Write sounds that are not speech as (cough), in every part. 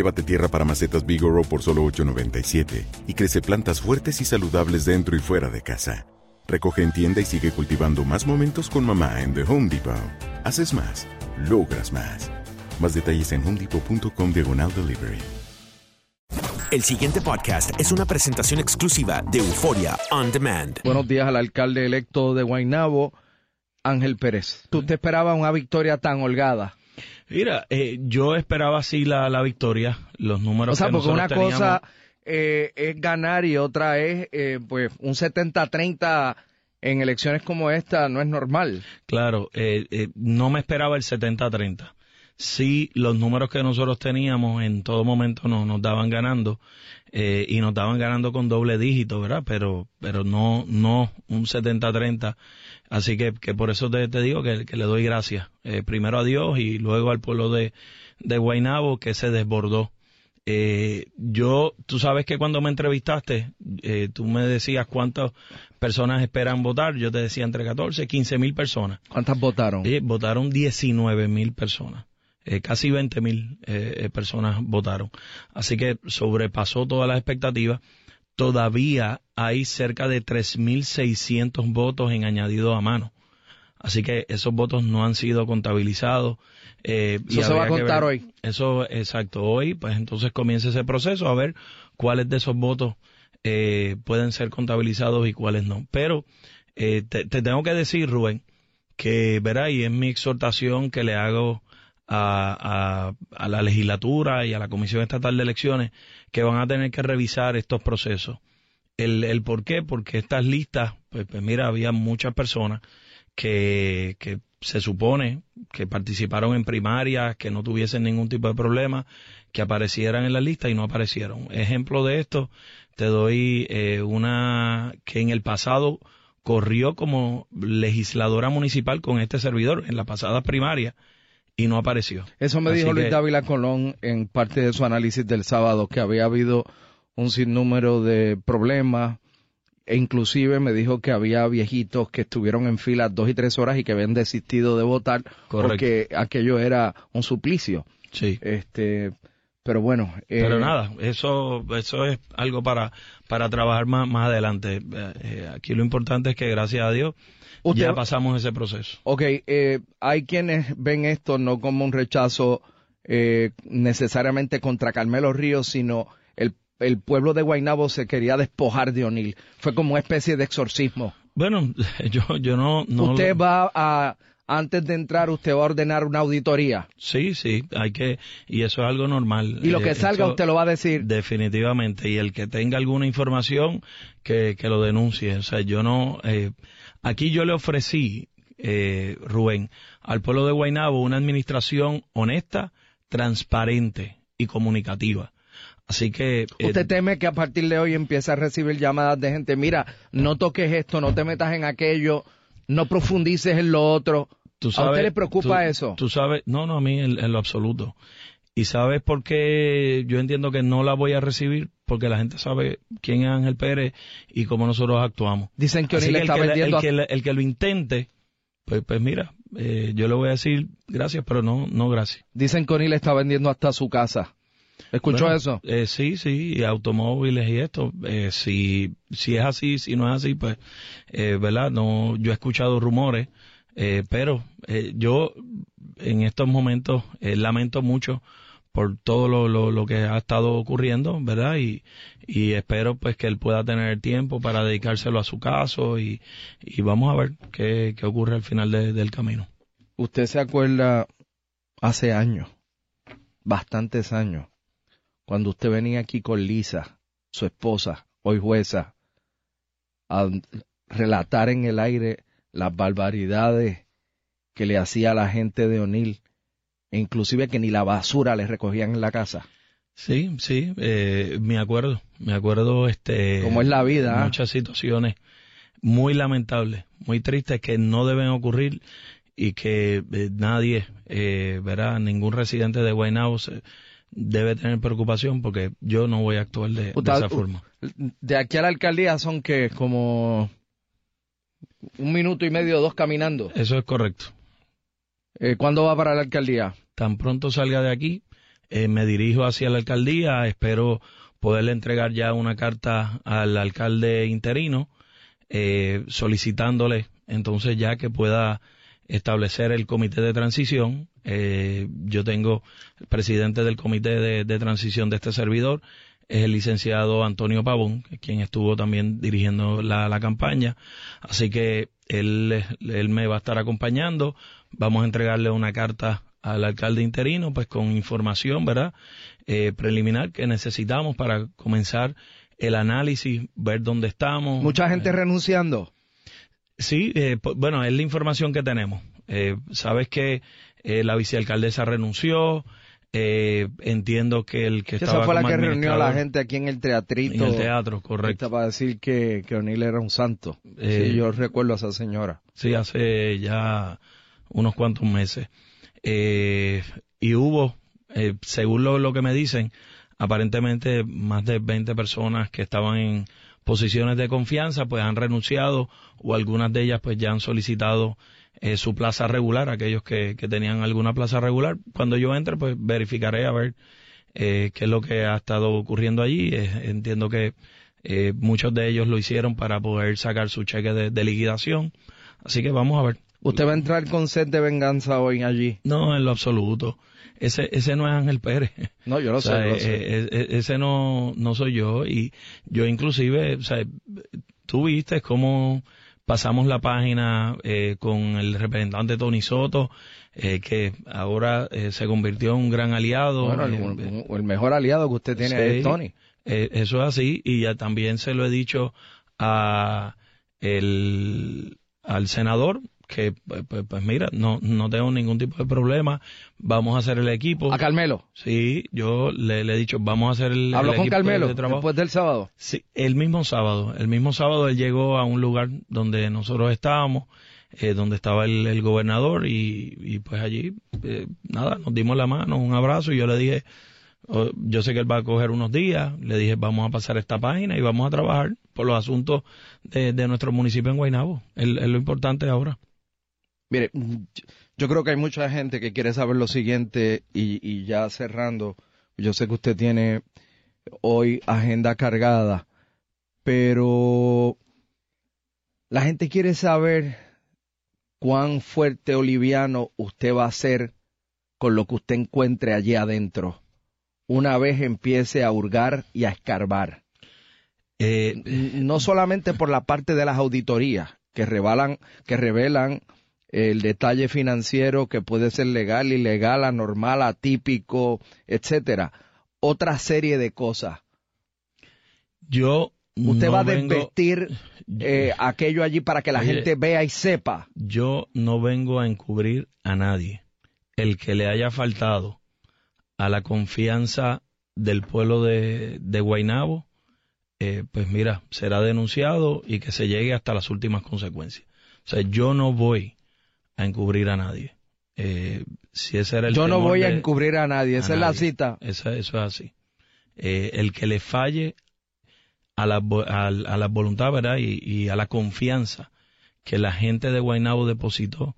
Llévate tierra para macetas Bigoro por solo $8.97 y crece plantas fuertes y saludables dentro y fuera de casa. Recoge en tienda y sigue cultivando más momentos con mamá en The Home Depot. Haces más, logras más. Más detalles en homedepot.com diagonal delivery. El siguiente podcast es una presentación exclusiva de Euforia On Demand. Buenos días al alcalde electo de Guaynabo, Ángel Pérez. ¿Tú te esperabas una victoria tan holgada? Mira, eh, yo esperaba así la, la victoria, los números O sea, que porque una teníamos- cosa eh, es ganar y otra es, eh, pues, un 70-30 en elecciones como esta no es normal. Claro, eh, eh, no me esperaba el 70-30. Sí, los números que nosotros teníamos en todo momento nos, nos daban ganando eh, y nos daban ganando con doble dígito, ¿verdad? Pero, pero no, no un 70-30. Así que, que por eso te, te digo que, que le doy gracias. Eh, primero a Dios y luego al pueblo de, de Guaynabo que se desbordó. Eh, yo, tú sabes que cuando me entrevistaste, eh, tú me decías cuántas personas esperan votar. Yo te decía entre 14 y 15 mil personas. ¿Cuántas votaron? Votaron 19 mil personas. Eh, casi 20 mil eh, personas votaron. Así que sobrepasó todas las expectativas. Todavía hay cerca de 3.600 votos en añadido a mano. Así que esos votos no han sido contabilizados. eh, y Eso se va a contar hoy. Eso, exacto, hoy, pues entonces comienza ese proceso a ver cuáles de esos votos eh, pueden ser contabilizados y cuáles no. Pero eh, te, te tengo que decir, Rubén, que verá, y es mi exhortación que le hago a, a, a la legislatura y a la Comisión Estatal de Elecciones, que van a tener que revisar estos procesos. El, el por qué, porque estas listas, pues, pues mira, había muchas personas que, que se supone que participaron en primarias, que no tuviesen ningún tipo de problema, que aparecieran en la lista y no aparecieron. Ejemplo de esto, te doy eh, una que en el pasado corrió como legisladora municipal con este servidor en la pasada primaria y no apareció. Eso me Así dijo Luis que- Dávila Colón en parte de su análisis del sábado, que había habido un sinnúmero de problemas e inclusive me dijo que había viejitos que estuvieron en fila dos y tres horas y que habían desistido de votar Correcto. porque aquello era un suplicio. Sí. Este, pero bueno. eh, Pero nada, eso, eso es algo para, para trabajar más, más adelante. Eh, eh, aquí lo importante es que gracias a Dios Usted- ya pasamos ese proceso. Ok, eh, hay quienes ven esto no como un rechazo eh, necesariamente contra Carmelo Ríos, sino el, el pueblo de Guaynabo se quería despojar de O'Neill. Fue como una especie de exorcismo. Bueno, (laughs) yo, yo no, no usted lo- va a, antes de entrar, usted va a ordenar una auditoría. Sí, sí, hay que, y eso es algo normal. Y lo que Eh, salga usted lo va a decir. Definitivamente, y el que tenga alguna información, que, que lo denuncie. O sea, yo no, eh, aquí yo le ofrecí, eh, Rubén, al pueblo de Guaynabo una administración honesta, transparente y comunicativa. Así que... eh, ¿Usted teme que a partir de hoy empiece a recibir llamadas de gente, mira, no toques esto, no te metas en aquello, no profundices en lo otro? Tú ¿A sabes, usted le preocupa tú- eso? Tú sabes, no, no, a mí en, en lo absoluto. ¿Y sabes por qué yo entiendo que no la voy a recibir? Porque la gente sabe quién es Ángel Pérez y cómo nosotros actuamos. Dicen que Así el está que, vendiendo... el, que, el que lo intente, pues, pues mira, eh, yo le voy a decir gracias, pero no, no gracias. Dicen que O'Neill está vendiendo hasta su casa. ¿Escuchó Bueno, eso? eh, sí, sí, y automóviles y esto. Eh, si, si es así, si no es así, pues, eh, ¿verdad? No, yo he escuchado rumores, eh, pero eh, yo en estos momentos eh, lamento mucho por todo lo, lo, lo que ha estado ocurriendo, ¿verdad? Y, y espero pues que él pueda tener tiempo para dedicárselo a su caso y, y vamos a ver qué, qué ocurre al final de- del camino. Usted se acuerda hace años, bastantes años, cuando usted venía aquí con Lisa, su esposa, hoy jueza, a relatar en el aire las barbaridades que le hacía a la gente de O'Neill, e inclusive que ni la basura le recogían en la casa. Sí, sí, eh, me acuerdo, me acuerdo este Cómo es la vida, ¿ah? muchas situaciones muy lamentables, muy tristes que no deben ocurrir y que eh, nadie, eh, verá, ningún residente de Guaynabo se- debe tener preocupación porque yo no voy a actuar de, de esa forma. De aquí a la alcaldía son que como un minuto y medio, dos caminando. Eso es correcto. Eh, ¿Cuándo va para la alcaldía? Tan pronto salga de aquí, eh, me dirijo hacia la alcaldía, espero poderle entregar ya una carta al alcalde interino eh, solicitándole entonces ya que pueda establecer el comité de transición. Eh, yo tengo el presidente del comité de, de transición de este servidor, es el licenciado Antonio Pavón, quien estuvo también dirigiendo la, la campaña. Así que él, él me va a estar acompañando. Vamos a entregarle una carta al alcalde interino, pues con información, ¿verdad? Eh, preliminar que necesitamos para comenzar el análisis, ver dónde estamos. Mucha gente Eh, renunciando. Sí, eh, pu- bueno, es la información que tenemos. Eh, Sabes que eh, la vicealcaldesa renunció, eh, entiendo que el que estaba Esa fue la que reunió a la gente aquí en el teatrito. en el teatro, correcto. Para decir que, que O'Neill era un santo. Eh, sí, yo recuerdo a esa señora. Sí, hace ya unos cuantos meses. Eh, y hubo, eh, según lo, lo que me dicen, aparentemente más de 20 personas que estaban en posiciones de confianza, pues han renunciado o algunas de ellas pues ya han solicitado eh, su plaza regular, aquellos que, que tenían alguna plaza regular. Cuando yo entre, pues verificaré a ver eh, qué es lo que ha estado ocurriendo allí. Eh, entiendo que eh, muchos de ellos lo hicieron para poder sacar su cheque de, de liquidación. Así que vamos a ver. ¿Usted va a entrar con sed de venganza hoy allí? No, en lo absoluto. Ese, ese no es Ángel Pérez. No, yo lo (laughs) O sea, sé. yo lo eh, sé. eh, eh, ese no, no soy yo. Y yo inclusive, o sea, tú viste cómo pasamos la página eh, con el representante Tony Soto, eh, que ahora eh, se convirtió en un gran aliado. bueno, el, el mejor aliado que usted tiene Sí. es Tony. eso es así y ya también se lo he dicho a el, al senador que pues, pues- pues mira, no, no tengo ningún tipo de problema, vamos a hacer el equipo. A Carmelo. Sí, yo le, le he dicho, vamos a hacer el, Habló el con equipo de- Carmelo de trabajo. después del sábado. Sí, el mismo sábado, el mismo sábado él llegó a un lugar donde nosotros estábamos, eh, donde estaba el, el gobernador y, y pues allí, eh, nada, nos dimos la mano, un abrazo y yo le dije, oh, yo sé que él va a coger unos días, le dije, vamos a pasar esta página y vamos a trabajar por los asuntos de, de nuestro municipio en Guaynabo, es lo importante ahora. Mire, yo creo que hay mucha gente que quiere saber lo siguiente y, y ya cerrando, yo sé que usted tiene hoy agenda cargada, pero la gente quiere saber cuán fuerte o liviano usted va a ser con lo que usted encuentre allí adentro, una vez empiece a hurgar y a escarbar. Eh, no solamente por la parte de las auditorías que revelan, que revelan el detalle financiero que puede ser legal, ilegal, anormal, atípico, etcétera. Otra serie de cosas. yo Usted no va a vengo- desvestir eh, aquello allí para que la Oye, gente vea y sepa. yo no vengo a encubrir a nadie. El que le haya faltado a la confianza del pueblo de, de Guaynabo, eh, pues mira, será denunciado y que se llegue hasta las últimas consecuencias. O sea, yo no voy a encubrir a nadie. Eh, si ese era el Yo no voy a de- encubrir a nadie, esa a es la cita. Esa- eso es así. Eh, el que le falle a la, vo- al- a la voluntad, ¿verdad? Y, y a la confianza que la gente de Guaynabo depositó.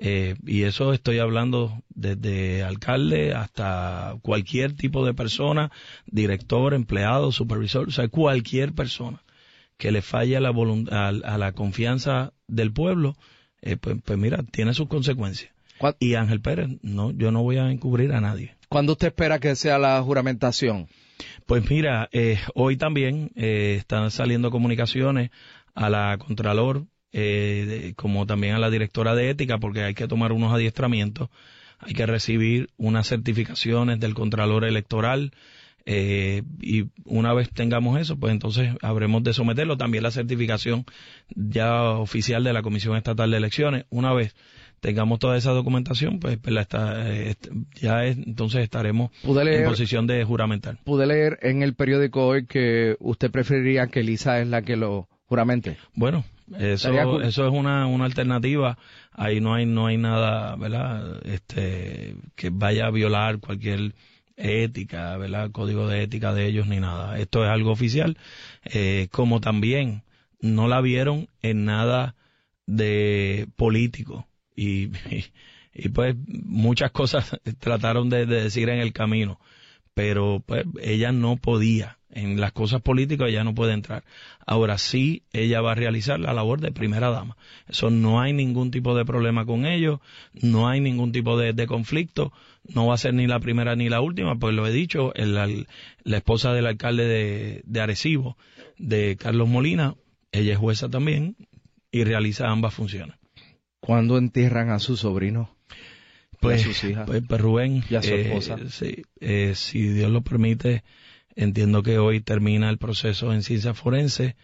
eh, y eso estoy hablando desde alcalde hasta cualquier tipo de persona, director, empleado, supervisor, o sea, cualquier persona que le falle a la, a, a la confianza del pueblo, eh, pues, pues mira, tiene sus consecuencias. ¿Cuál- Y Ángel Pérez, no, yo no voy a encubrir a nadie. ¿Cuándo usted espera que sea la juramentación? Pues mira, eh, hoy también eh, están saliendo comunicaciones a la Contralor, eh, de- como también a la directora de ética, porque hay que tomar unos adiestramientos, hay que recibir unas certificaciones del Contralor Electoral, eh, y una vez tengamos eso, pues entonces habremos de someterlo. También la certificación ya oficial de la Comisión Estatal de Elecciones. Una vez tengamos toda esa documentación, pues, pues la está- eh, ya es- entonces estaremos Pude en leer, posición de juramentar. pude leer en el periódico hoy que usted preferiría que Lisa es la que lo juramente. Bueno, eso, eso es una, una alternativa. Ahí no hay, no hay nada, ¿verdad? Este, que vaya a violar cualquier ética, ¿verdad? Código de ética de ellos ni nada. Esto es algo oficial. Eh, como también no la vieron en nada de político. Y, (laughs) pues muchas cosas (laughs) trataron de, de decir en el camino. Pero pues ella no podía. En las cosas políticas ella no puede entrar. Ahora sí, ella va a realizar la labor de primera dama. Eso no hay ningún tipo de problema con ello, no hay ningún tipo de, de conflicto, no va a ser ni la primera ni la última, pues lo he dicho, el- la esposa del alcalde de, de Arecibo, de Carlos Molina, ella es jueza también y realiza ambas funciones. ¿Cuándo entierran a su sobrino? Pues, sus hijas. pues, pues, Rubén, Y a su eh, esposa. sí, eh, si Dios lo permite, entiendo que hoy termina el proceso en ciencia forense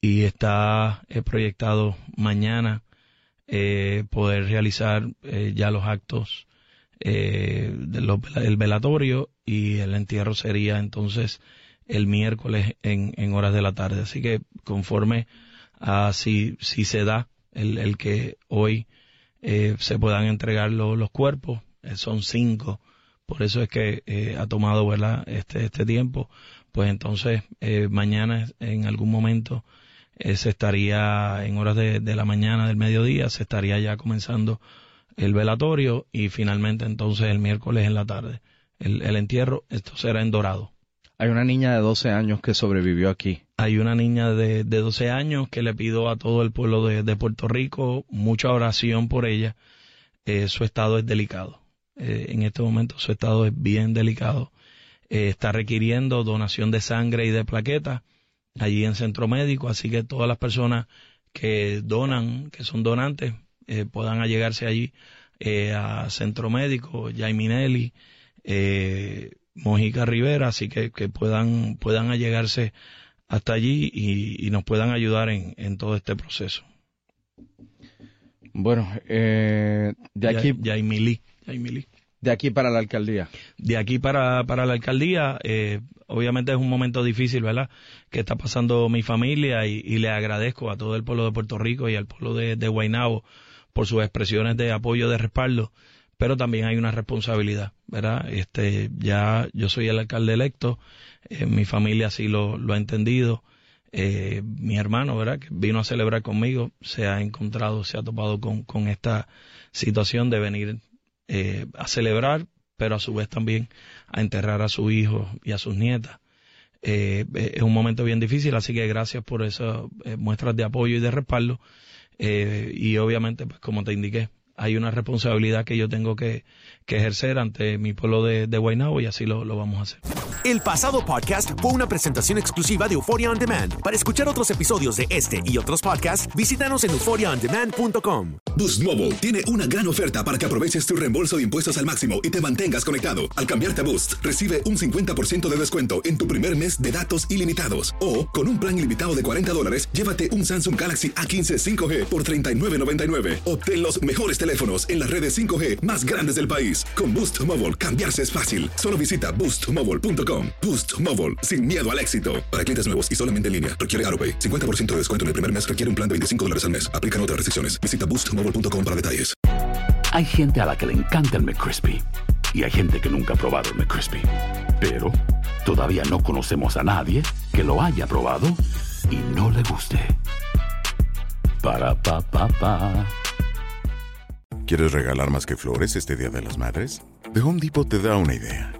y está eh, proyectado mañana eh, poder realizar eh, ya los actos eh, del velatorio y el entierro sería entonces el miércoles en, horas de la tarde. Así que conforme a si, si se da el, el que hoy se puedan entregar lo- los cuerpos, son cinco, por eso es que eh, ha tomado verdad este este tiempo, pues entonces eh, mañana en algún momento eh, se estaría en horas de, de la mañana del mediodía se estaría ya comenzando el velatorio y finalmente entonces el miércoles en la tarde el, el entierro esto será en Dorado Hay una niña de 12 años que sobrevivió aquí. hay una niña de, de 12 años que le pido a todo el pueblo de, de Puerto Rico mucha oración por ella. Su estado es delicado. Eh, en este momento su estado es bien delicado. Eh, está requiriendo donación de sangre y de plaquetas allí en centro médico, así que todas las personas que donan, que son donantes, eh, puedan allegarse allí eh, a centro médico, Jaiminelli, Mojica Rivera, así que, que puedan, puedan allegarse hasta allí y, y nos puedan ayudar en, en todo este proceso. Bueno, eh, de aquí, Ya, Yaimili, Yaimili. De aquí para la alcaldía. De aquí para, para la alcaldía, eh, obviamente es un momento difícil, ¿verdad? Que está pasando mi familia y, y le agradezco a todo el pueblo de Puerto Rico y al pueblo de, de Guaynabo por sus expresiones de apoyo, de respaldo, pero también hay una responsabilidad, ¿verdad? Este, ya yo soy el alcalde electo, eh, mi familia así lo, lo ha entendido, eh, mi hermano, ¿verdad? Que vino a celebrar conmigo, se ha encontrado, se ha topado con, con esta situación de venir eh, a celebrar, pero a su vez también a enterrar a su hijo y a sus nietas. Eh, eh, es un momento bien difícil, así que gracias por esas eh, muestras de apoyo y de respaldo. Eh, y obviamente, pues como te indiqué, hay una responsabilidad que yo tengo que, ejercer ante mi pueblo de, de Guaynabo y así lo vamos a hacer. El pasado podcast fue una presentación exclusiva de Euphoria On Demand. Para escuchar otros episodios de este y otros podcasts, visítanos en euphoriaondemand.com. Boost Mobile tiene una gran oferta para que aproveches tu reembolso de impuestos al máximo y te mantengas conectado. Al cambiarte a Boost, recibe un 50% de descuento en tu primer mes de datos ilimitados. O, con un plan ilimitado de 40 dólares, llévate un Samsung Galaxy A15 5G por $39.99. Obtén los mejores teléfonos en las redes 5G más grandes del país. Con Boost Mobile, cambiarse es fácil. Solo visita boostmobile.com. Boost Mobile, sin miedo al éxito. Para clientes nuevos y solamente en línea, requiere AroPay. 50% de descuento en el primer mes requiere un plan de 25 dólares al mes. Aplican otras restricciones. Visita boostmobile.com para detalles. Hay gente a la que le encanta el McCrispy y hay gente que nunca ha probado el McCrispy. Pero todavía no conocemos a nadie que lo haya probado y no le guste. Para pa pa pa. ¿Quieres regalar más que flores este Día de las Madres? The Home Depot te da una idea.